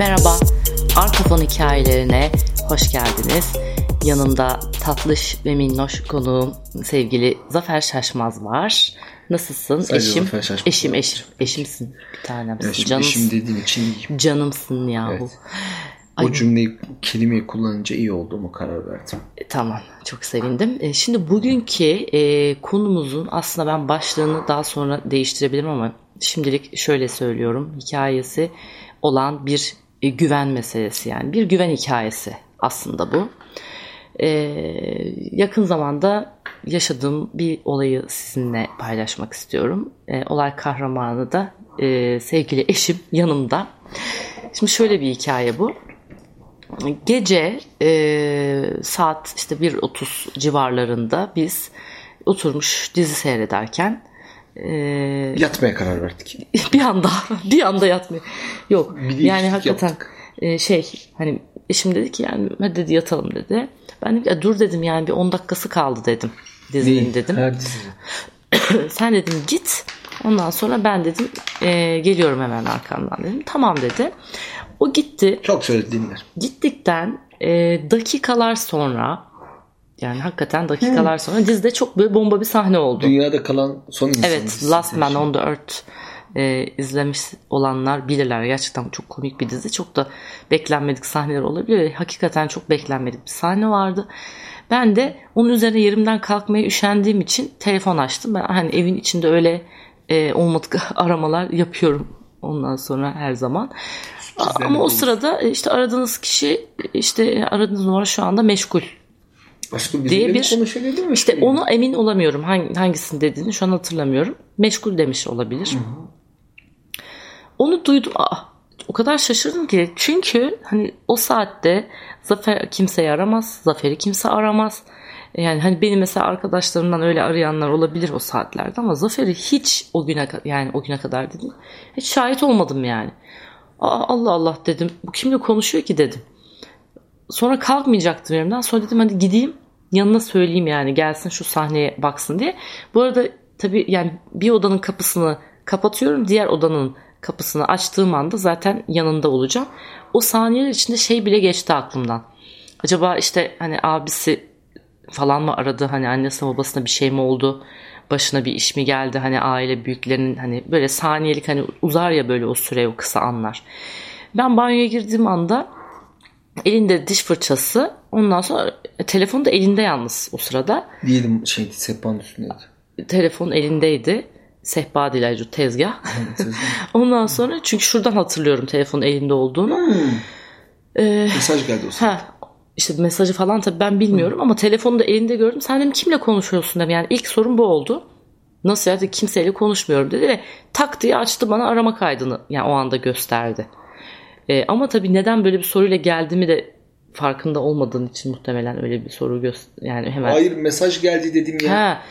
Merhaba, Arka Fon hikayelerine hoş geldiniz. Yanımda tatlış ve minnoş konuğum sevgili Zafer Şaşmaz var. Nasılsın? Sadece eşim, Zafer Şaşmaz eşim, eşim, eşimsin bir tanemsin. Şimdi Canımsın, eşim dediğin için iyiyim. canımsın yahu. Evet. Ay. O cümleyi, kelimeyi kullanınca iyi olduğumu karar verdim. E, Tamam, çok sevindim. E, Şimdi bugünkü e, konumuzun aslında ben başlığını daha sonra değiştirebilirim ama şimdilik şöyle söylüyorum. Hikayesi olan bir e, güven meselesi yani bir güven hikayesi aslında bu. E, yakın zamanda yaşadığım bir olayı sizinle paylaşmak istiyorum. E, olay kahramanı da e, sevgili eşim yanımda. Şimdi şöyle bir hikaye bu. Gece e, saat işte 1.30 civarlarında biz oturmuş dizi seyrederken e, Yatmaya karar verdik. bir anda bir anda yatmıyor. Yok Bir yani hakikaten yaptık. e, şey hani eşim dedi ki yani hadi dedi yatalım dedi. Ben dedim ki "Ya dur dedim yani bir 10 dakikası kaldı dedim dizinin dedim. Her dizi. Sen dedim git. Ondan sonra ben dedim e, geliyorum hemen arkandan dedim. Tamam dedi. O gitti. Çok söyle dinler. Gittikten e, dakikalar sonra yani hakikaten dakikalar sonra dizide çok böyle bomba bir sahne oldu. Dünyada kalan son insan. Evet. Last Man on the Earth e, izlemiş olanlar bilirler. Gerçekten çok komik bir dizi. Çok da beklenmedik sahneler olabilir. Hakikaten çok beklenmedik bir sahne vardı. Ben de onun üzerine yerimden kalkmaya üşendiğim için telefon açtım. Ben hani evin içinde öyle e, olmadık aramalar yapıyorum ondan sonra her zaman. Ama o sırada e, işte aradığınız kişi işte aradığınız numara şu anda meşgul. Başka bir diye bir- değil mi? İşte onu emin olamıyorum. Hangi, hangisini dediğini şu an hatırlamıyorum. Meşgul demiş olabilir. Onu duydum. Aa, o kadar şaşırdım ki. Çünkü hani o saatte Zafer kimseyi aramaz. Zafer'i kimse aramaz. Yani hani benim mesela arkadaşlarımdan öyle arayanlar olabilir o saatlerde ama Zafer'i hiç o güne yani o güne kadar dedim. Hiç şahit olmadım yani. Aa, Allah Allah dedim. Bu kimle konuşuyor ki dedim. Sonra kalkmayacaktım yerimden. Sonra dedim hadi gideyim yanına söyleyeyim yani gelsin şu sahneye baksın diye. Bu arada tabii yani bir odanın kapısını kapatıyorum. Diğer odanın kapısını açtığım anda zaten yanında olacağım. O saniyeler içinde şey bile geçti aklımdan. Acaba işte hani abisi falan mı aradı hani annesi babasına bir şey mi oldu başına bir iş mi geldi hani aile büyüklerinin hani böyle saniyelik hani uzar ya böyle o süre o kısa anlar. Ben banyoya girdiğim anda elinde diş fırçası ondan sonra e, telefon da elinde yalnız o sırada Diyelim şeydi sehpanın üstündeydi. telefon elindeydi sehpa değil ayrıca tezgah ondan sonra çünkü şuradan hatırlıyorum telefonun elinde olduğunu Mesaj geldi o sırada. Ha işte mesajı falan tabii ben bilmiyorum ama telefonu da elinde gördüm. Sen dedim kimle konuşuyorsun dedim. Yani ilk sorun bu oldu. Nasıl ya dedi, kimseyle konuşmuyorum dedi ve tak diye açtı bana arama kaydını yani o anda gösterdi. Ee, ama tabii neden böyle bir soruyla geldiğimi de farkında olmadığın için muhtemelen öyle bir soru göster yani hemen. Hayır mesaj geldi dedim ya. Ha,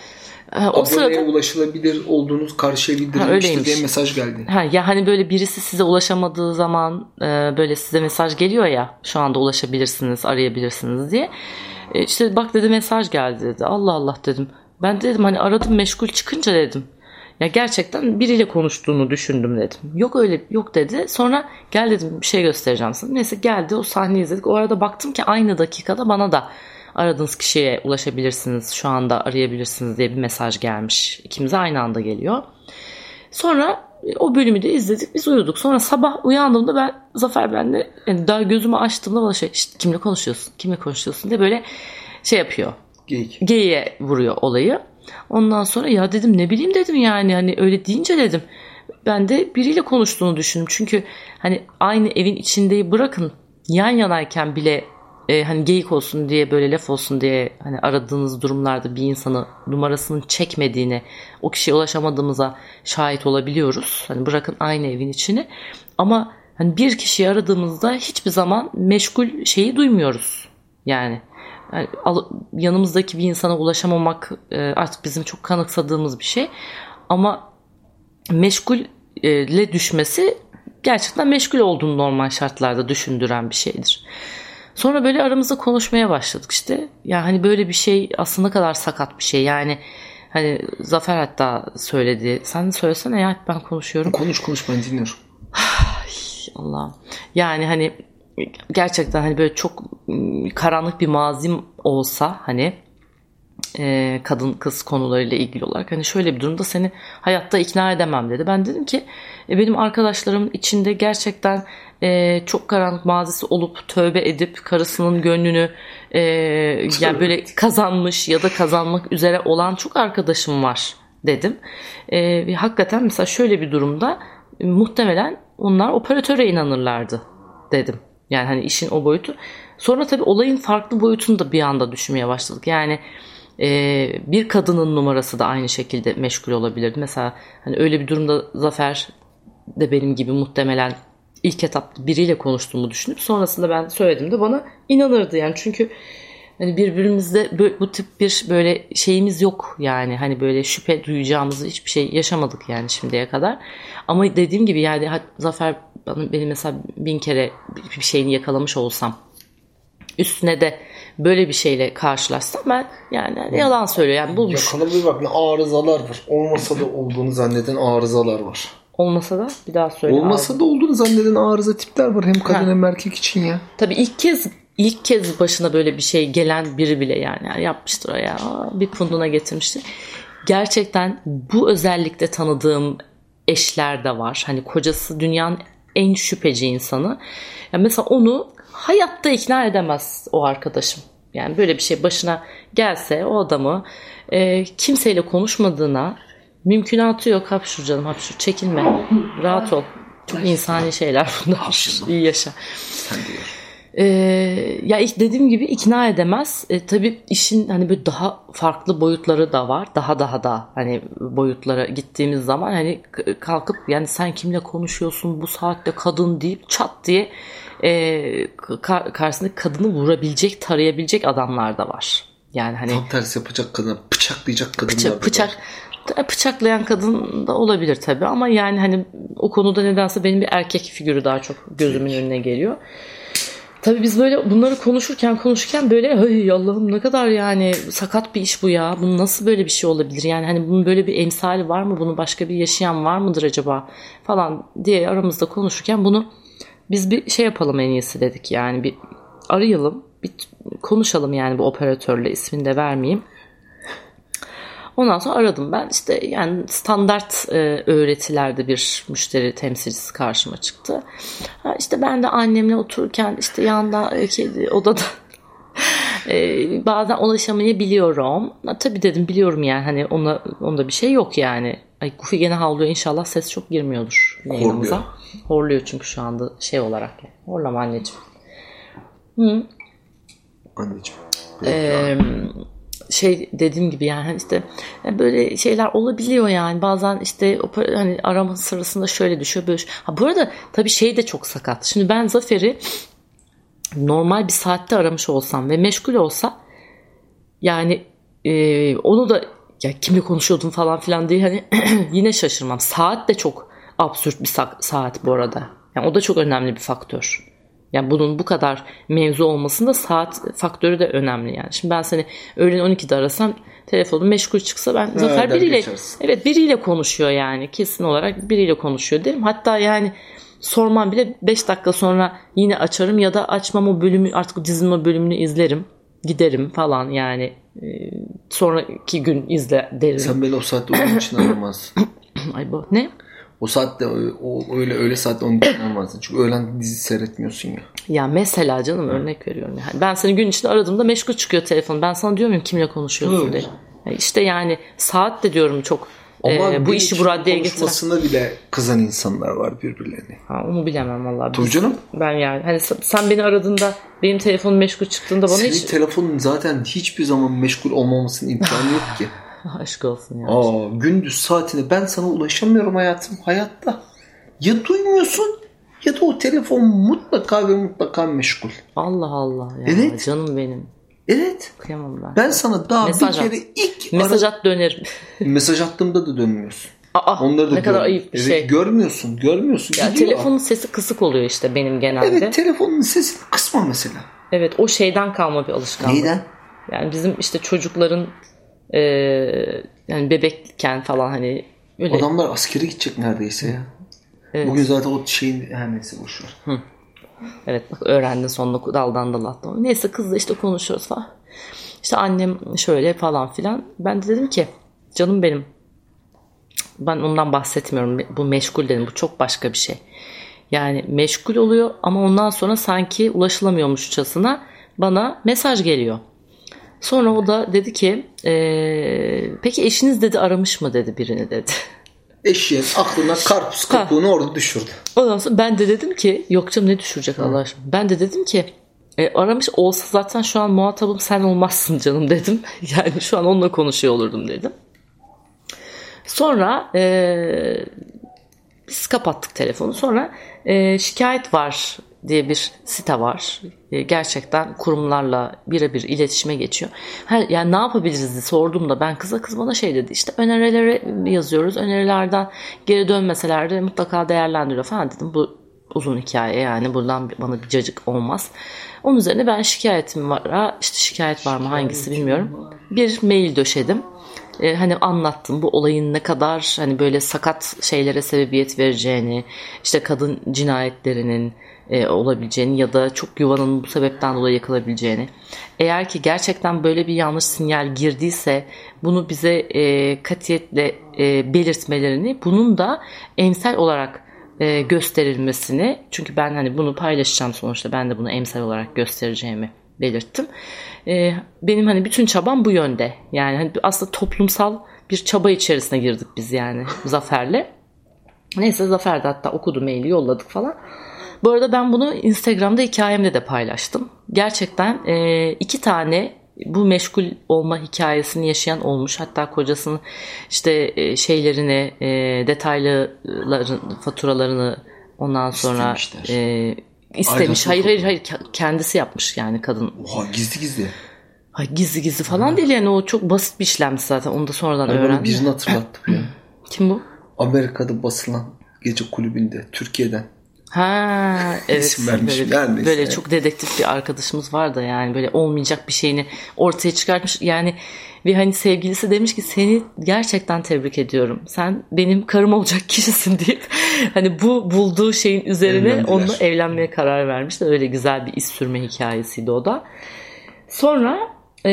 ha, o Aboneye sırada ulaşılabilir olduğunuz karşıya bildirilmiştir diye mesaj geldi. Ha, ya hani böyle birisi size ulaşamadığı zaman e, böyle size mesaj geliyor ya şu anda ulaşabilirsiniz arayabilirsiniz diye. E, işte bak dedi mesaj geldi dedi. Allah Allah dedim. Ben de dedim hani aradım meşgul çıkınca dedim. Ya gerçekten biriyle konuştuğunu düşündüm dedim. Yok öyle yok dedi. Sonra gel dedim bir şey göstereceğim sana. Neyse geldi o sahneyi izledik. O arada baktım ki aynı dakikada bana da aradığınız kişiye ulaşabilirsiniz. Şu anda arayabilirsiniz diye bir mesaj gelmiş. İkimize aynı anda geliyor. Sonra e, o bölümü de izledik biz uyuduk. Sonra sabah uyandığımda ben Zafer benle yani daha gözümü açtığımda bana şey "Şşt, kimle konuşuyorsun kimle konuşuyorsun diye böyle şey yapıyor. Geyik. Geyiğe vuruyor olayı. Ondan sonra ya dedim ne bileyim dedim yani hani öyle deyince dedim. Ben de biriyle konuştuğunu düşündüm. Çünkü hani aynı evin içindeyi bırakın yan yanayken bile e, hani geyik olsun diye böyle laf olsun diye hani aradığınız durumlarda bir insanı numarasının çekmediğini o kişiye ulaşamadığımıza şahit olabiliyoruz. Hani bırakın aynı evin içini ama hani bir kişiyi aradığımızda hiçbir zaman meşgul şeyi duymuyoruz. Yani, yani yanımızdaki bir insana ulaşamamak e, artık bizim çok kanıksadığımız bir şey. Ama meşgulle düşmesi gerçekten meşgul olduğunu normal şartlarda düşündüren bir şeydir. Sonra böyle aramızda konuşmaya başladık işte. Ya hani böyle bir şey aslında ne kadar sakat bir şey. Yani hani Zafer hatta söyledi. Sen de söylesene ya ben konuşuyorum. Konuş konuş ben dinliyorum. Allah. Yani hani gerçekten hani böyle çok ıı, karanlık bir mazim olsa hani e, kadın kız konularıyla ilgili olarak hani şöyle bir durumda seni hayatta ikna edemem dedi. Ben dedim ki e, benim arkadaşlarım içinde gerçekten e, çok karanlık mazisi olup tövbe edip karısının gönlünü e, yani böyle kazanmış ya da kazanmak üzere olan çok arkadaşım var dedim. E, ve hakikaten mesela şöyle bir durumda e, muhtemelen onlar operatöre inanırlardı dedim. Yani hani işin o boyutu. Sonra tabii olayın farklı boyutunu da bir anda düşünmeye başladık. Yani e, bir kadının numarası da aynı şekilde meşgul olabilirdi. Mesela hani öyle bir durumda Zafer de benim gibi muhtemelen ilk etapta biriyle konuştuğumu düşünüp sonrasında ben söylediğimde bana inanırdı yani çünkü hani birbirimizde bu tip bir böyle şeyimiz yok yani hani böyle şüphe duyacağımız hiçbir şey yaşamadık yani şimdiye kadar ama dediğim gibi yani Zafer benim mesela bin kere bir şeyini yakalamış olsam üstüne de böyle bir şeyle karşılaşsam ben yani yalan söylüyor yani bulmuş. Yakala bir bak ne arızalar var. Olmasa da olduğunu zanneden arızalar var. Olmasa da bir daha söyle. Olmasa abi. da olduğunu zanneden arıza tipler var hem kadın ha. hem erkek için ya. Tabii ilk kez ilk kez başına böyle bir şey gelen biri bile yani, yani yapmıştır ya bir kunduna getirmiştir. Gerçekten bu özellikle tanıdığım eşler de var. Hani kocası dünyanın en şüpheci insanı. Yani mesela onu hayatta ikna edemez o arkadaşım. Yani böyle bir şey başına gelse o adamı e, kimseyle konuşmadığına mümkünatı yok. Hapşur canım hapşur çekinme. Rahat ol. Çok insani şeyler bunlar. İyi yaşa. Sen diyor. Ee, ya dediğim gibi ikna edemez. E, tabii işin hani böyle daha farklı boyutları da var. Daha daha da hani boyutlara gittiğimiz zaman hani kalkıp yani sen kimle konuşuyorsun bu saatte kadın deyip çat diye e, kar, karşısındaki kadını vurabilecek, tarayabilecek adamlar da var. Yani hani tam tersi yapacak kadın, bıçaklayacak kadınlar bıçak, bıçak bıçaklayan kadın da olabilir tabii ama yani hani o konuda nedense benim bir erkek figürü daha çok gözümün önüne geliyor. Tabii biz böyle bunları konuşurken konuşurken böyle hey Allah'ım ne kadar yani sakat bir iş bu ya. Bunun nasıl böyle bir şey olabilir? Yani hani bunun böyle bir emsali var mı? Bunu başka bir yaşayan var mıdır acaba? Falan diye aramızda konuşurken bunu biz bir şey yapalım en iyisi dedik yani bir arayalım bir konuşalım yani bu operatörle ismini de vermeyeyim. Ondan sonra aradım ben işte yani standart e, öğretilerde bir müşteri temsilcisi karşıma çıktı. Ha, işte ben de annemle otururken işte yanında e, odada e, bazen ulaşamayabiliyorum. Tabii dedim biliyorum yani hani ona onda bir şey yok yani. Ay Kufi gene havlıyor inşallah ses çok girmiyordur yayınımıza. Horluyor çünkü şu anda şey olarak. Yani. Horlama anneciğim. Hı. Anneciğim. Ee, şey dediğim gibi yani işte böyle şeyler olabiliyor yani. Bazen işte hani arama sırasında şöyle düşüyor böyle ha bu arada tabii şey de çok sakat. Şimdi ben Zafer'i normal bir saatte aramış olsam ve meşgul olsa yani e, onu da ya kimle konuşuyordun? falan filan diye hani yine şaşırmam. Saat de çok absürt bir saat bu arada. Yani o da çok önemli bir faktör yani bunun bu kadar mevzu olmasında saat faktörü de önemli yani. Şimdi ben seni öğlen 12'de arasam telefonun meşgul çıksa ben ha, Zafer biriyle geçersin. evet biriyle konuşuyor yani kesin olarak biriyle konuşuyor derim. Hatta yani sormam bile 5 dakika sonra yine açarım ya da açmam o bölümü artık dizinin o bölümünü izlerim. Giderim falan yani e, sonraki gün izle derim. Sen beni o saatte onun için aramazsın. Ay bu ne? O saatte o öyle öyle saatte onu dinlemezsin. Çünkü öğlen dizi seyretmiyorsun ya. Ya mesela canım örnek veriyorum yani. Ben seni gün içinde aradığımda meşgul çıkıyor telefon. Ben sana diyor muyum kimle konuşuyorsun evet. diye. Yani işte yani saat de diyorum çok ama e, bu işi bu raddeye getiren. bile kızan insanlar var birbirlerine. Ha, onu bilemem vallahi. Tabii canım. Ben yani hani sen beni aradığında benim telefonum meşgul çıktığında bana Senin hiç... telefonun zaten hiçbir zaman meşgul olmamasının imkanı yok ki. Aşk olsun ya. Aa, gündüz saatine ben sana ulaşamıyorum hayatım hayatta. Ya duymuyorsun ya da o telefon mutlaka ve mutlaka meşgul. Allah Allah ya. Evet. Canım benim. Evet. Kıyamam ben. Ben sana daha mesaj bir kere at. ilk mesaj at dönerim. mesaj attığımda da dönmüyorsun. Aa, Onları da ne kadar ayıp bir evet, şey. Görmüyorsun, görmüyorsun. Ya telefonun sesi kısık oluyor işte benim genelde. Evet, telefonun sesi kısma mesela. Evet, o şeyden kalma bir alışkanlık. Neyden? Yani bizim işte çocukların e, yani bebekken falan hani öyle. Adamlar askere gidecek neredeyse ya. Evet. Bugün zaten o şeyin her neyse boşver. Evet bak öğrendin sonunda daldan dala atlamayı. Neyse kızla işte konuşuyoruz falan. İşte annem şöyle falan filan. Ben de dedim ki canım benim ben ondan bahsetmiyorum. Bu meşgul dedim. Bu çok başka bir şey. Yani meşgul oluyor ama ondan sonra sanki ulaşılamıyormuşçasına bana mesaj geliyor. Sonra o da dedi ki ee, peki eşiniz dedi aramış mı dedi birini dedi. Eşeğin aklına karpuz kabuğunu orada düşürdü. Ondan sonra ben de dedim ki yok canım ne düşürecek Allah aşkına. Ben de dedim ki e, aramış olsa zaten şu an muhatabım sen olmazsın canım dedim. Yani şu an onunla konuşuyor olurdum dedim. Sonra e, biz kapattık telefonu. Sonra e, şikayet var diye bir site var. E, gerçekten kurumlarla birebir iletişime geçiyor. Yani ne yapabiliriz diye sorduğumda ben kıza kız bana şey dedi. İşte önerileri yazıyoruz. Önerilerden geri dönmeseler de mutlaka değerlendiriyor falan dedim. Bu uzun hikaye yani buradan bana bir cacık olmaz. Onun üzerine ben şikayetim var. İşte şikayet var mı hangisi bilmiyorum. Bir mail döşedim e, hani anlattım bu olayın ne kadar hani böyle sakat şeylere sebebiyet vereceğini işte kadın cinayetlerinin e, olabileceğini ya da çok yuvanın bu sebepten dolayı yakılabileceğini. Eğer ki gerçekten böyle bir yanlış sinyal girdiyse bunu bize e, katiyetle e, belirtmelerini bunun da emsal olarak e, gösterilmesini çünkü ben hani bunu paylaşacağım sonuçta ben de bunu emsal olarak göstereceğimi belirttim. E, benim hani bütün çabam bu yönde. Yani hani aslında toplumsal bir çaba içerisine girdik biz yani Zafer'le. Neyse Zafer de hatta okudu maili yolladık falan. Bu arada ben bunu Instagram'da hikayemde de paylaştım. Gerçekten e, iki tane bu meşgul olma hikayesini yaşayan olmuş. Hatta kocasının işte e, şeylerini, e, detaylıların faturalarını ondan sonra e, istemiş. Hayır hayır hayır kendisi yapmış yani kadın. Oha gizli gizli. Ay gizli gizli falan değil yani o çok basit bir işlem zaten. Onu da sonradan yani öğrendim. Birini hatırlattım ya. Kim bu? Amerika'da basılan gece kulübünde Türkiye'den. Ha evet. Vermiş. Böyle, yani böyle yani. çok dedektif bir arkadaşımız var da yani böyle olmayacak bir şeyini ortaya çıkartmış. Yani ve hani sevgilisi demiş ki seni gerçekten tebrik ediyorum. Sen benim karım olacak kişisin deyip hani bu bulduğu şeyin üzerine Evlendiler. onunla evlenmeye karar vermiş. de Öyle güzel bir iz sürme hikayesiydi o da. Sonra e,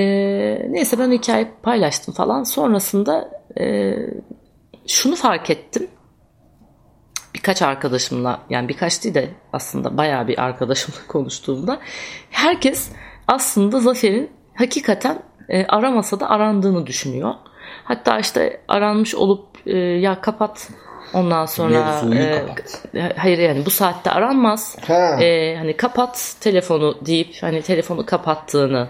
neyse ben hikaye paylaştım falan. Sonrasında e, şunu fark ettim birkaç arkadaşımla yani birkaç değil de aslında bayağı bir arkadaşımla konuştuğumda herkes aslında Zafer'in hakikaten e, aramasa da arandığını düşünüyor. Hatta işte aranmış olup e, ya kapat ondan sonra e, hayır yani bu saatte aranmaz. E, hani kapat telefonu deyip hani telefonu kapattığını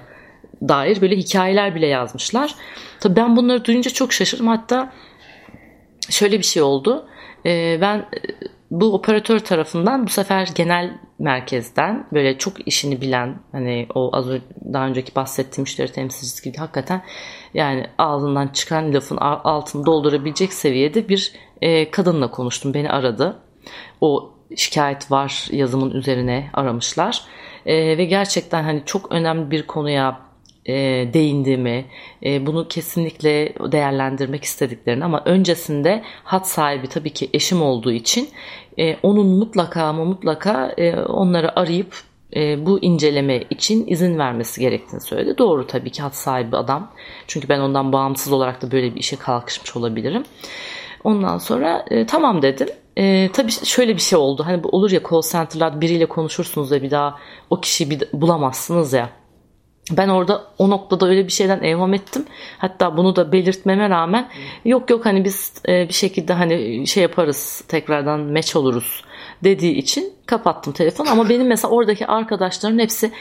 dair böyle hikayeler bile yazmışlar. Tabii ben bunları duyunca çok şaşırdım. Hatta şöyle bir şey oldu. E, ben bu operatör tarafından bu sefer genel merkezden böyle çok işini bilen hani o az daha önceki bahsettiğim müşteri temsilcisi gibi hakikaten yani ağzından çıkan lafın altını doldurabilecek seviyede bir e, kadınla konuştum. Beni aradı. O şikayet var yazımın üzerine aramışlar. E, ve gerçekten hani çok önemli bir konuya e, değindiğimi, e, bunu kesinlikle değerlendirmek istediklerini ama öncesinde hat sahibi tabii ki eşim olduğu için e, onun mutlaka ama mutlaka e, onları arayıp e, bu inceleme için izin vermesi gerektiğini söyledi. Doğru tabii ki hat sahibi adam. Çünkü ben ondan bağımsız olarak da böyle bir işe kalkışmış olabilirim. Ondan sonra e, tamam dedim. E, tabii şöyle bir şey oldu. Hani olur ya call center'lar biriyle konuşursunuz da bir daha o kişiyi bir bulamazsınız ya. Ben orada o noktada öyle bir şeyden evham ettim. Hatta bunu da belirtmeme rağmen yok yok hani biz e, bir şekilde hani şey yaparız tekrardan meç oluruz dediği için kapattım telefonu. Ama benim mesela oradaki arkadaşların hepsi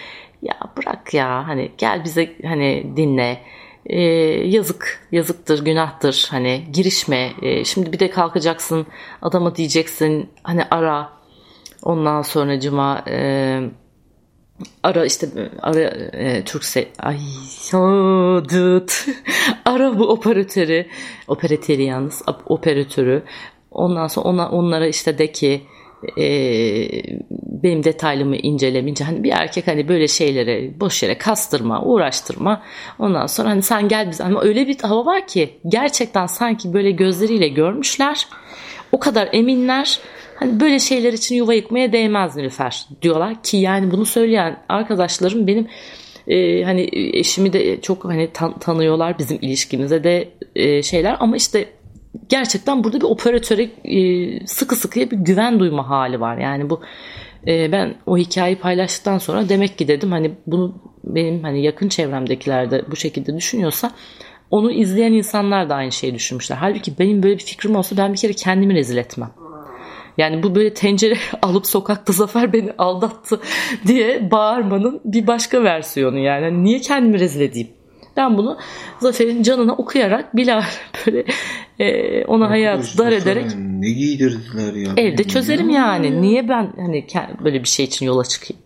ya bırak ya hani gel bize hani dinle e, yazık yazıktır günahtır hani girişme e, şimdi bir de kalkacaksın adama diyeceksin hani ara ondan sonra cuma e, ara işte ara e, Türkse ay dıt ara bu operatörü operatörü yalnız operatörü. Ondan sonra ona, onlara işte de ki e, benim detaylımı incelemeyince hani bir erkek hani böyle şeylere boş yere kastırma uğraştırma. Ondan sonra hani sen gel bize ama öyle bir hava var ki gerçekten sanki böyle gözleriyle görmüşler. O kadar eminler Hani böyle şeyler için yuva yıkmaya değmez Nilüfer diyorlar ki yani bunu söyleyen arkadaşlarım benim e, hani eşimi de çok hani tan- tanıyorlar bizim ilişkimize de e, şeyler ama işte gerçekten burada bir operatöre e, sıkı sıkıya bir güven duyma hali var. Yani bu e, ben o hikayeyi paylaştıktan sonra demek ki dedim hani bunu benim hani yakın çevremdekiler de bu şekilde düşünüyorsa onu izleyen insanlar da aynı şeyi düşünmüşler. Halbuki benim böyle bir fikrim olsa ben bir kere kendimi rezil etmem. Yani bu böyle tencere alıp sokakta Zafer beni aldattı diye bağırmanın bir başka versiyonu yani. yani niye kendimi rezil edeyim? Ben bunu Zafer'in canına okuyarak bila böyle e, ona hayat dar ederek ne giydirdiler ya. evde çözerim yani. Ya. Niye ben hani böyle bir şey için yola çıkayım?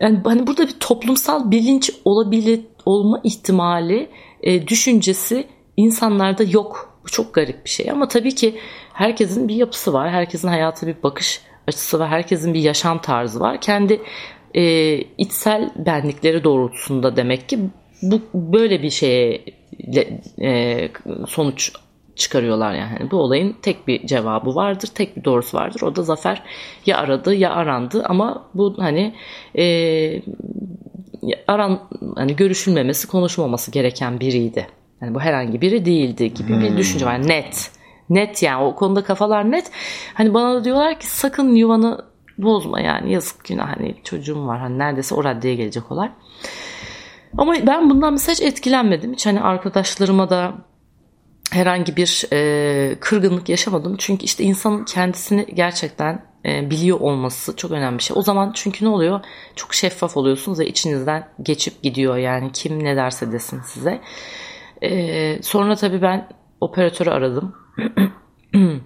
Yani hani burada bir toplumsal bilinç olabilir olma ihtimali, e, düşüncesi insanlarda yok. Bu çok garip bir şey ama tabii ki herkesin bir yapısı var. Herkesin hayata bir bakış açısı var. Herkesin bir yaşam tarzı var. Kendi e, içsel benlikleri doğrultusunda demek ki bu böyle bir şeye e, sonuç çıkarıyorlar yani. Bu olayın tek bir cevabı vardır, tek bir doğrusu vardır. O da zafer ya aradı ya arandı ama bu hani e, aran hani görüşülmemesi, konuşmaması gereken biriydi. Yani bu herhangi biri değildi gibi hmm. bir düşünce var. Net. Net yani o konuda kafalar net. Hani bana da diyorlar ki sakın yuvanı bozma yani yazık günah hani çocuğum var hani neredeyse o raddeye gelecek olay. Ama ben bundan mesela hiç etkilenmedim. Hiç hani arkadaşlarıma da herhangi bir e, kırgınlık yaşamadım. Çünkü işte insanın kendisini gerçekten e, biliyor olması çok önemli bir şey. O zaman çünkü ne oluyor? Çok şeffaf oluyorsunuz ve içinizden geçip gidiyor yani kim ne derse desin size. E, sonra tabii ben operatörü aradım.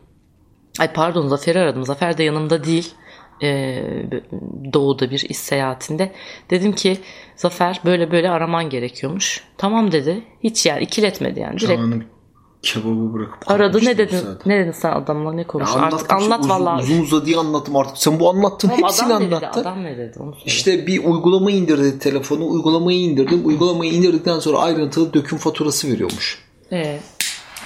Ay pardon Zafer'i aradım. Zafer de yanımda değil. Ee, doğuda bir iş seyahatinde. Dedim ki Zafer böyle böyle araman gerekiyormuş. Tamam dedi. Hiç yani ikiletmedi yani. Direkt Canım kebabı bırakıp aradı ne dedin? Zaten. Ne dedin sen adamla ne konuştun? Artık anlat uzun, vallahi. Uzun uzadıya anlattım artık. Sen bu anlattın tamam, hepsini adam anlattın. Dedi, adam ne dedi? Onu işte bir uygulama indirdi telefonu. Uygulamayı indirdim. Uygulamayı indirdikten sonra ayrıntılı döküm faturası veriyormuş. Evet.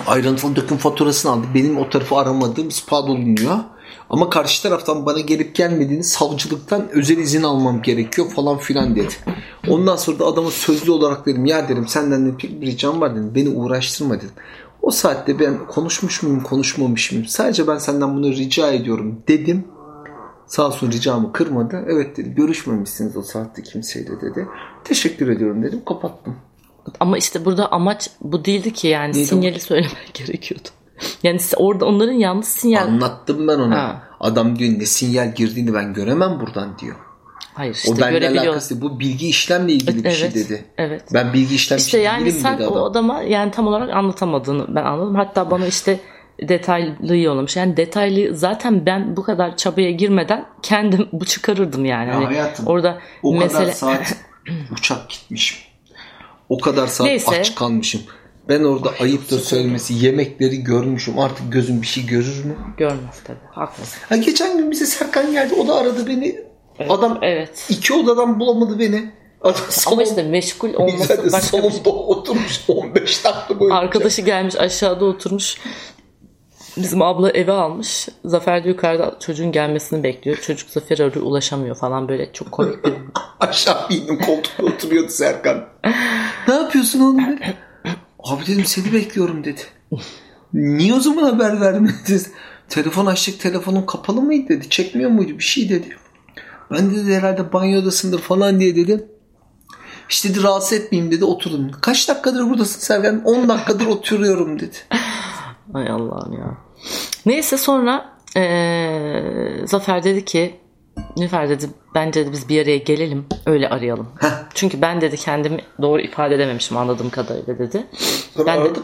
Ayrıntılı döküm faturasını aldı. Benim o tarafı aramadığım ispat olunuyor. Ama karşı taraftan bana gelip gelmediğini savcılıktan özel izin almam gerekiyor falan filan dedi. Ondan sonra da adama sözlü olarak dedim ya dedim senden de bir ricam var dedim. Beni uğraştırma dedim. O saatte ben konuşmuş muyum konuşmamış mıyım? Sadece ben senden bunu rica ediyorum dedim. Sağ olsun ricamı kırmadı. Evet dedi görüşmemişsiniz o saatte kimseyle dedi. Teşekkür ediyorum dedim kapattım. Ama işte burada amaç bu değildi ki yani Neydi sinyali o? söylemek gerekiyordu. Yani orada onların yanlış sinyal... Anlattım ben ona. Ha. Adam diyor ne sinyal girdiğini ben göremem buradan diyor. Hayır işte o benimle alakası Bu bilgi işlemle ilgili bir şey dedi. Evet. Ben bilgi işlem işte yani sen o adama yani tam olarak anlatamadığını ben anladım. Hatta bana işte detaylı yollamış. Yani detaylı zaten ben bu kadar çabaya girmeden kendim bu çıkarırdım yani. Ya hani hayatım, orada o mesele... kadar saat uçak gitmişim. O kadar saat Neyse. aç kalmışım. Ben orada Ay, ayıptır söylemesi yemekleri görmüşüm. Artık gözüm bir şey görür mü? Görmez tabii. Haklısın. Ha, geçen gün bize Serkan geldi. O da aradı beni. Evet. Adam evet. iki odadan bulamadı beni. Adam salon, Ama işte meşgul olması başka salonda bir şey. oturmuş 15 dakika boyunca. Arkadaşı gelmiş aşağıda oturmuş. Bizim abla eve almış. Zafer de yukarıda çocuğun gelmesini bekliyor. Çocuk Zafer arıyor ulaşamıyor falan böyle çok komik bir... Aşağı indim koltukta oturuyordu Serkan. ne yapıyorsun oğlum? Abi dedim seni bekliyorum dedi. Niye o zaman haber vermediniz? Telefon açtık telefonun kapalı mıydı dedi. Çekmiyor muydu bir şey dedi. Ben dedi herhalde banyo odasındır falan diye dedim. İşte dedi rahatsız etmeyeyim dedi oturdum. Kaç dakikadır buradasın Sergen? 10 dakikadır oturuyorum dedi. Ay Allah'ım ya. Neyse sonra ee, Zafer dedi ki Nilüfer dedi bence de biz bir araya gelelim öyle arayalım. Heh. Çünkü ben dedi kendimi doğru ifade edememişim anladığım kadarıyla dedi. Sonra ben de, mı?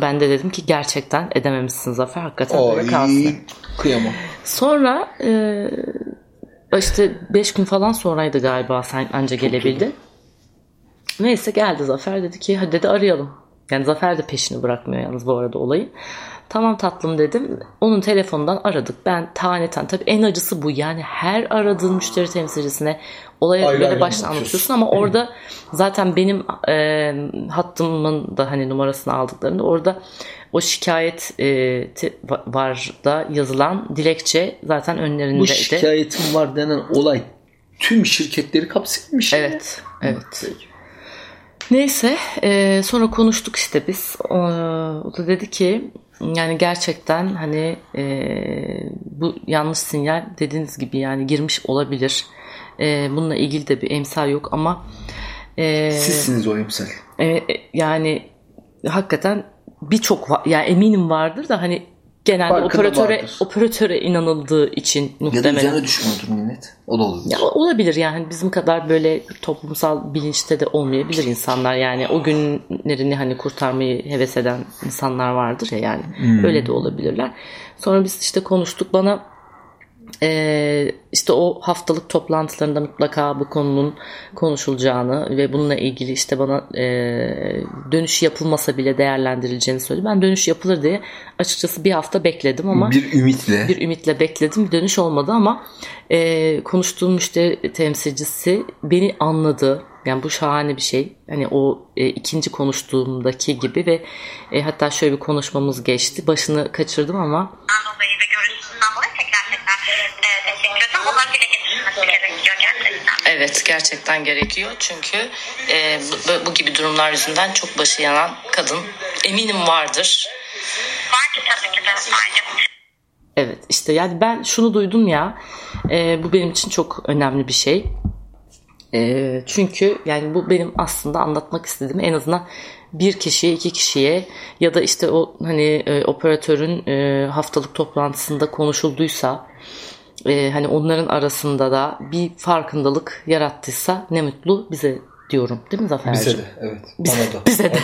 Ben de dedim ki gerçekten edememişsin Zafer hakikaten Ay, böyle kalsın. Kıyamam. Sonra e, işte 5 gün falan sonraydı galiba sen anca gelebildin. Neyse geldi Zafer dedi ki hadi dedi arayalım. Yani Zafer de peşini bırakmıyor yalnız bu arada olayı. Tamam tatlım dedim. Onun telefonundan aradık. Ben tane tane tabii en acısı bu. Yani her aradığın müşteri temsilcisine olaya Ayrı böyle baştan anlatıyorsun. ama orada zaten benim e, hattımın da hani numarasını aldıklarında orada o şikayet e, te- va- var da yazılan dilekçe zaten önlerindeydi. Bu şikayetim var denen olay tüm şirketleri kapsaymış. Evet, evet. Neyse e, sonra konuştuk işte biz. O, o da dedi ki yani gerçekten hani e, bu yanlış sinyal dediğiniz gibi yani girmiş olabilir. E, bununla ilgili de bir emsal yok ama e, Sizsiniz o emsal. e, e, yani hakikaten birçok yani eminim vardır da hani genelde Farkında operatöre vardır. operatöre inanıldığı için Ya da muhtemelen üzerine düşmüyordur millet. O da olabilir. ya olabilir yani bizim kadar böyle toplumsal bilinçte de olmayabilir insanlar yani o günlerini hani kurtarmayı heves eden insanlar vardır ya yani öyle de olabilirler. Sonra biz işte konuştuk bana eee, işte o haftalık toplantılarında mutlaka bu konunun konuşulacağını ve bununla ilgili işte bana eee, dönüş yapılmasa bile değerlendirileceğini söyledi. Ben dönüş yapılır diye açıkçası bir hafta bekledim ama Bir ümitle. bir ümitle bekledim. Bir dönüş olmadı ama e, konuştuğum müşteri temsilcisi beni anladı. Yani bu şahane bir şey. Hani o e, ikinci konuştuğumdaki gibi ve e, hatta şöyle bir konuşmamız geçti. Başını kaçırdım ama dolayı ve tekrar Bunların dile gerekiyor gerçekten. Evet gerçekten gerekiyor çünkü e, bu, bu gibi durumlar yüzünden çok başı yanan kadın eminim vardır. Var tabii ki de aynı. Evet işte yani ben şunu duydum ya e, bu benim için çok önemli bir şey. E, çünkü yani bu benim aslında anlatmak istediğim en azından bir kişiye iki kişiye ya da işte o hani e, operatörün e, haftalık toplantısında konuşulduysa e, hani onların arasında da bir farkındalık yarattıysa ne mutlu bize diyorum değil mi Zafer'cim? Bize de evet. Bana da. Bize de.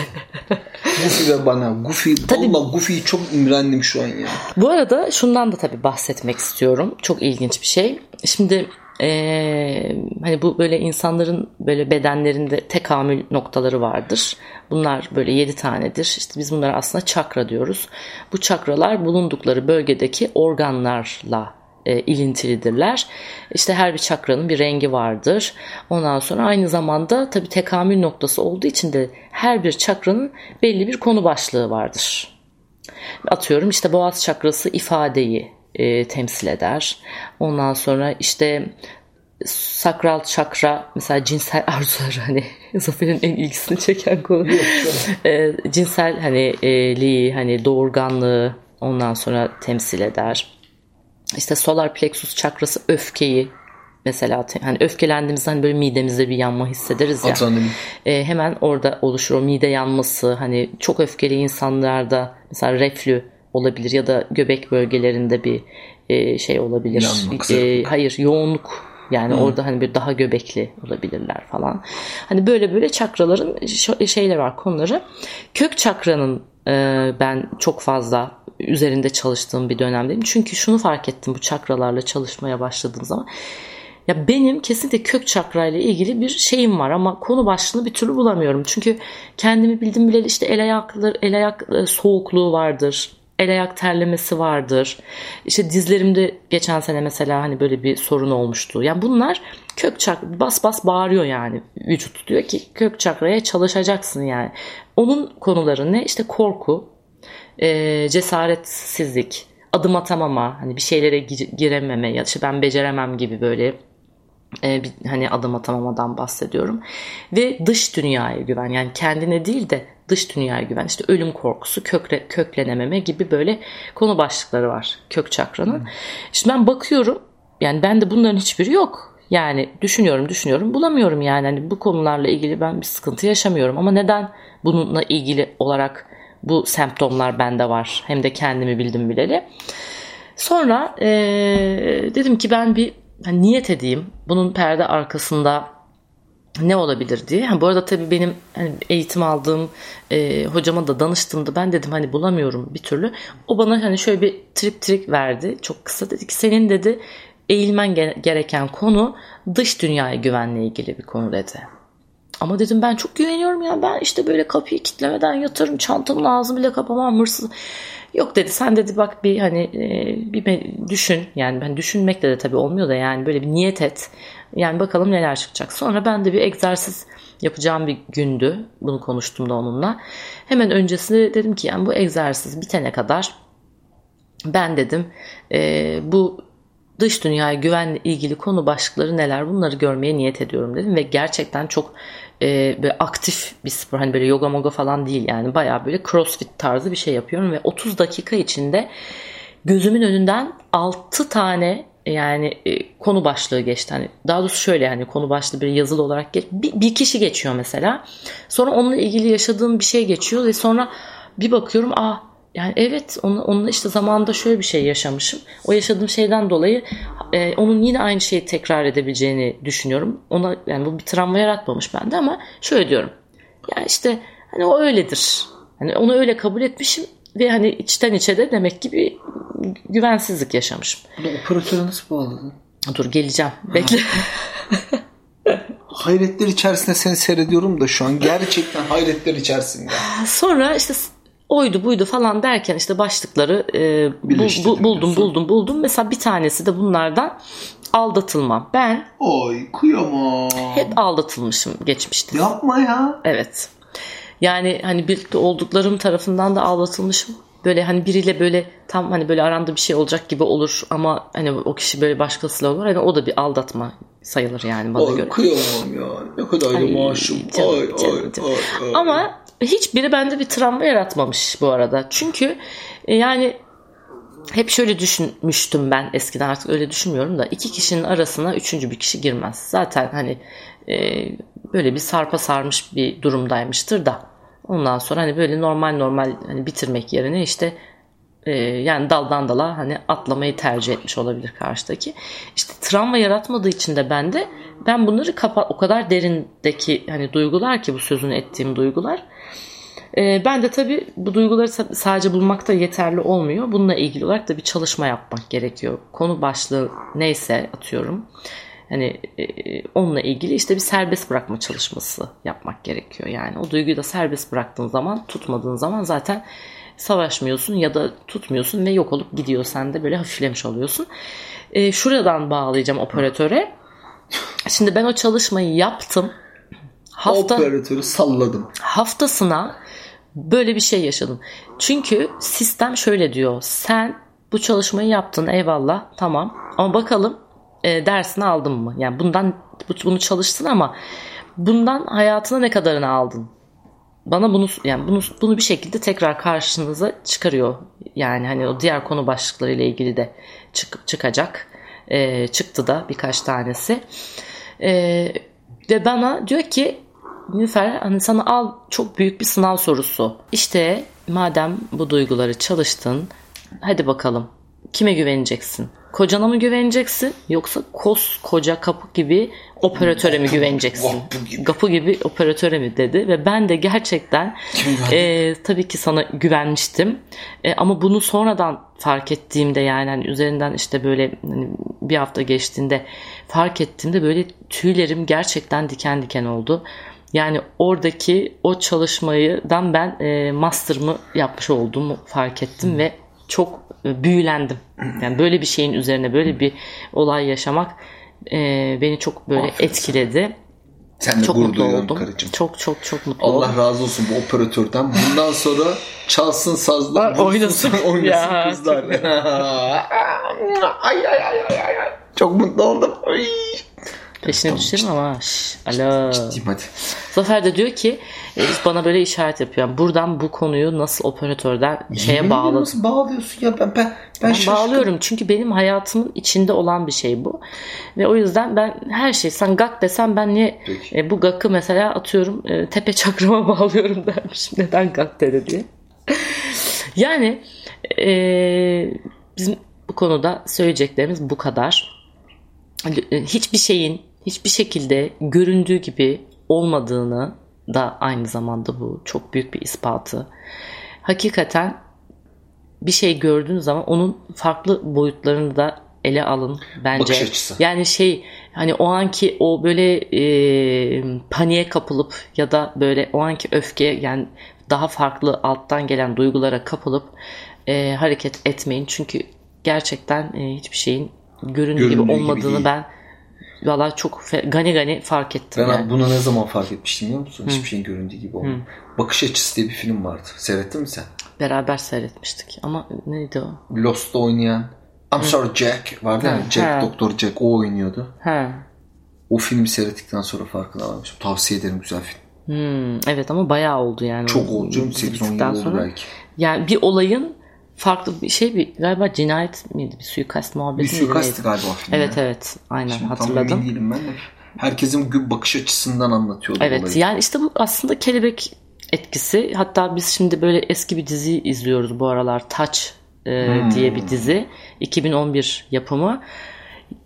Goofy ve bana. Goofy. Valla Goofy'yi çok imrendim şu an ya. Bu arada şundan da tabii bahsetmek istiyorum. Çok ilginç bir şey. Şimdi eee, hani bu böyle insanların böyle bedenlerinde tekamül noktaları vardır. Bunlar böyle yedi tanedir. İşte biz bunlara aslında çakra diyoruz. Bu çakralar bulundukları bölgedeki organlarla e, ilintilidirler. İşte her bir çakranın bir rengi vardır. Ondan sonra aynı zamanda tabii tekamül noktası olduğu için de her bir çakranın belli bir konu başlığı vardır. Atıyorum işte boğaz çakrası ifadeyi e, temsil eder. Ondan sonra işte sakral çakra mesela cinsel arzular hani Zafer'in en ilgisini çeken konu. E, cinsel hani e, liği hani doğurganlığı ondan sonra temsil eder. İşte solar plexus çakrası öfkeyi mesela hani öfkelendiğimizde hani böyle midemizde bir yanma hissederiz ya. Atanım. E, hemen orada oluşur o mide yanması hani çok öfkeli insanlarda mesela reflü olabilir ya da göbek bölgelerinde bir e, şey olabilir. E, hayır yoğunluk yani orada hani bir daha göbekli olabilirler falan. Hani böyle böyle çakraların ş- şeyler var konuları. Kök çakranın e, ben çok fazla üzerinde çalıştığım bir dönemdeyim. Çünkü şunu fark ettim bu çakralarla çalışmaya başladığım zaman. Ya benim kesinlikle kök çakrayla ilgili bir şeyim var ama konu başlığını bir türlü bulamıyorum. Çünkü kendimi bildim bileli işte el ayakları, el ayak e, soğukluğu vardır. El ayak terlemesi vardır. İşte dizlerimde geçen sene mesela hani böyle bir sorun olmuştu. Yani bunlar kök çakra bas bas bağırıyor yani vücut diyor ki kök çakraya çalışacaksın yani. Onun konuları ne? İşte korku, e, cesaretsizlik, adım atamama, hani bir şeylere gir- girememe ya işte ben beceremem gibi böyle e, bir, hani adım atamamadan bahsediyorum. Ve dış dünyaya güven yani kendine değil de dış dünyaya güven işte ölüm korkusu kökle, köklenememe gibi böyle konu başlıkları var kök çakranın. Şimdi ben bakıyorum yani bende bunların hiçbiri yok. Yani düşünüyorum düşünüyorum bulamıyorum yani hani bu konularla ilgili ben bir sıkıntı yaşamıyorum ama neden bununla ilgili olarak bu semptomlar bende var hem de kendimi bildim bileli. Sonra eee, dedim ki ben bir hani niyet edeyim. Bunun perde arkasında ne olabilir diye. Ha, bu arada tabii benim hani eğitim aldığım e, hocama da danıştığımda ben dedim hani bulamıyorum bir türlü. O bana hani şöyle bir trip trik verdi. Çok kısa dedi ki senin dedi eğilmen ge- gereken konu dış dünyaya güvenle ilgili bir konu dedi. Ama dedim ben çok güveniyorum ya ben işte böyle kapıyı kitlemeden yatarım çantamın ağzını bile kapamam hırsız. Yok dedi sen dedi bak bir hani e, bir düşün yani ben düşünmekle de tabii olmuyor da yani böyle bir niyet et. Yani bakalım neler çıkacak. Sonra ben de bir egzersiz yapacağım bir gündü. Bunu konuştum da onunla. Hemen öncesinde dedim ki yani bu egzersiz bitene kadar ben dedim e, bu dış dünyaya güvenle ilgili konu başlıkları neler bunları görmeye niyet ediyorum dedim ve gerçekten çok e, böyle aktif bir spor hani böyle yoga moga falan değil yani bayağı böyle crossfit tarzı bir şey yapıyorum ve 30 dakika içinde gözümün önünden 6 tane yani e, konu başlığı geçti. Hani daha doğrusu şöyle hani konu başlığı bir yazılı olarak geç, bir, bir kişi geçiyor mesela. Sonra onunla ilgili yaşadığım bir şey geçiyor ve sonra bir bakıyorum ah yani evet onu, onunla işte zamanında şöyle bir şey yaşamışım. O yaşadığım şeyden dolayı e, onun yine aynı şeyi tekrar edebileceğini düşünüyorum. Ona yani bu bir travma yaratmamış bende ama şöyle diyorum. Yani işte hani o öyledir. Hani onu öyle kabul etmişim ve hani içten içe de demek ki bir güvensizlik yaşamışım. Bunu operatöre nasıl bağladın? Dur geleceğim. Bekle. Hayretler içerisinde seni seyrediyorum da şu an gerçekten hayretler içerisinde. Sonra işte oydu buydu falan derken işte başlıkları e, bu, bu- buldum buldum buldum. Mesela bir tanesi de bunlardan aldatılma. Ben Oy kıyamam. hep aldatılmışım geçmişte. Yapma ya. Evet. Yani hani birlikte olduklarım tarafından da aldatılmışım. Böyle hani biriyle böyle tam hani böyle aranda bir şey olacak gibi olur ama hani o kişi böyle başkasıyla olur. Hani o da bir aldatma sayılır yani bana Oy göre. kıyamam ya. Ne kadar da Ay, canım, Ay, ay, canım. ay, ay. Ama hiçbiri bende bir travma yaratmamış bu arada. Çünkü e, yani hep şöyle düşünmüştüm ben eskiden artık öyle düşünmüyorum da iki kişinin arasına üçüncü bir kişi girmez. Zaten hani e, böyle bir sarpa sarmış bir durumdaymıştır da. Ondan sonra hani böyle normal normal hani bitirmek yerine işte e, yani daldan dala hani atlamayı tercih etmiş olabilir karşıdaki. İşte travma yaratmadığı için de bende ben bunları kapa o kadar derindeki hani duygular ki bu sözünü ettiğim duygular. E, ben de tabii bu duyguları sa- sadece bulmak da yeterli olmuyor. Bununla ilgili olarak da bir çalışma yapmak gerekiyor. Konu başlığı neyse atıyorum. Hani e, onunla ilgili işte bir serbest bırakma çalışması yapmak gerekiyor. Yani o duyguyu da serbest bıraktığın zaman, tutmadığın zaman zaten savaşmıyorsun ya da tutmuyorsun ve yok olup gidiyor. Sen de böyle hafiflemiş oluyorsun. E, şuradan bağlayacağım operatöre. Şimdi ben o çalışmayı yaptım. Hafta Operatörü salladım. haftasına böyle bir şey yaşadım. Çünkü sistem şöyle diyor. Sen bu çalışmayı yaptın eyvallah tamam ama bakalım e, dersini aldın mı? Yani bundan bu- bunu çalıştın ama bundan hayatına ne kadarını aldın? Bana bunu yani bunu bunu bir şekilde tekrar karşınıza çıkarıyor. Yani hani o diğer konu başlıklarıyla ilgili de çık, çıkacak. E, çıktı da birkaç tanesi. E, ve bana diyor ki Nilüfer hani sana al çok büyük bir sınav sorusu. İşte madem bu duyguları çalıştın hadi bakalım kime güveneceksin? Kocana mı güveneceksin yoksa koskoca kapı gibi operatöre mi güveneceksin? Kapı gibi. Operatöre mi dedi ve ben de gerçekten e, tabii ki sana güvenmiştim. E, ama bunu sonradan fark ettiğimde yani hani üzerinden işte böyle hani bir hafta geçtiğinde fark ettiğimde böyle tüylerim gerçekten diken diken oldu. Yani oradaki o çalışmaydan ben e, master'ımı yapmış olduğumu fark ettim ve çok e, büyülendim. Yani böyle bir şeyin üzerine böyle bir olay yaşamak e, beni çok böyle Aferin etkiledi. Sen de Çok gurur mutlu duyuyorum oldum. karıcığım. Çok çok çok mutlu oldum. Allah razı olsun bu operatörden. Bundan sonra çalsın sazlar, oynasın. oynasın Ya, kızlar. ay, ay, ay, ay, ay. Çok mutlu oldum. Ay. Peşine Tamam, düşerim ama şş, alo. Diyeyim hadi. Zafer de diyor ki e, bana böyle işaret yapıyor. Yani buradan bu konuyu nasıl operatörden şeye bağladım. Nasıl bağlıyorsun ya ben ben ben, bağlıyorum çünkü benim hayatımın içinde olan bir şey bu. Ve o yüzden ben her şey sen gak desem ben niye Peki. e, bu gakı mesela atıyorum e, tepe çakrama bağlıyorum dermişim. Neden gak dedi diye. yani e, bizim bu konuda söyleyeceklerimiz bu kadar. E, Hiçbir şeyin hiçbir şekilde göründüğü gibi olmadığını da aynı zamanda bu çok büyük bir ispatı. Hakikaten bir şey gördüğünüz zaman onun farklı boyutlarını da ele alın bence. Bakış açısı. Yani şey hani o anki o böyle e, paniğe kapılıp ya da böyle o anki öfke yani daha farklı alttan gelen duygulara kapılıp e, hareket etmeyin. Çünkü gerçekten e, hiçbir şeyin göründüğü Göründüğü gibi gibi olmadığını değil. ben valla çok gani gani fark ettim. Ben yani. bunu ne zaman fark etmiştim biliyor musun? Hiçbir şeyin göründüğü gibi olmuyor. Bakış Açısı diye bir film vardı. Seyrettin mi sen? Beraber seyretmiştik. Ama neydi o? Lost'ta oynayan I'm sorry Jack vardı ya. Jack. Doktor Jack o oynuyordu. Ha. O filmi seyrettikten sonra farkına varmışım. Tavsiye ederim güzel film. Hmm, evet ama bayağı oldu yani. Çok oldu canım. 8-10 yıl oldu sonra. belki. Yani bir olayın farklı bir şey bir galiba cinayet miydi? Bir suikast muhabbeti Bir suikast galiba. Evet ya. evet aynen Şimdi Tam hatırladım. emin değilim ben de. Herkesin bakış açısından anlatıyordu Evet olayı. yani işte bu aslında kelebek etkisi. Hatta biz şimdi böyle eski bir dizi izliyoruz bu aralar. Touch e, Hmm. diye bir dizi. 2011 yapımı.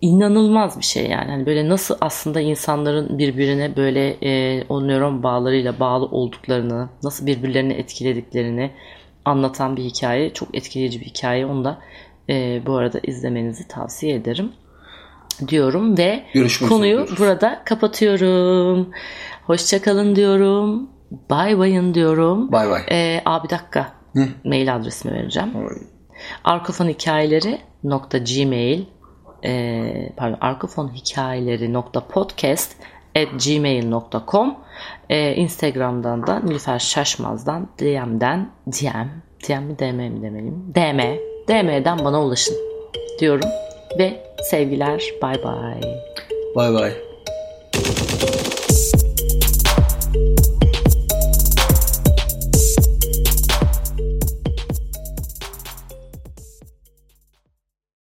İnanılmaz bir şey yani. Hani böyle nasıl aslında insanların birbirine böyle e, o nöron bağlarıyla bağlı olduklarını, nasıl birbirlerini etkilediklerini anlatan bir hikaye. Çok etkileyici bir hikaye. Onu da e, bu arada izlemenizi tavsiye ederim diyorum ve Görüşmek konuyu diyoruz. burada kapatıyorum. Hoşçakalın diyorum. Bay bayın diyorum. Bay bay. Ee, abi bir dakika. Mail adresimi vereceğim. Oy. Arkafon hikayeleri nokta gmail e, pardon arkafon hikayeleri nokta podcast gmail.com e, Instagram'dan da Nilüfer Şaşmaz'dan DM'den DM DM mi DM mi demeliyim DM DM'den bana ulaşın diyorum ve sevgiler bay bay. Bay bay.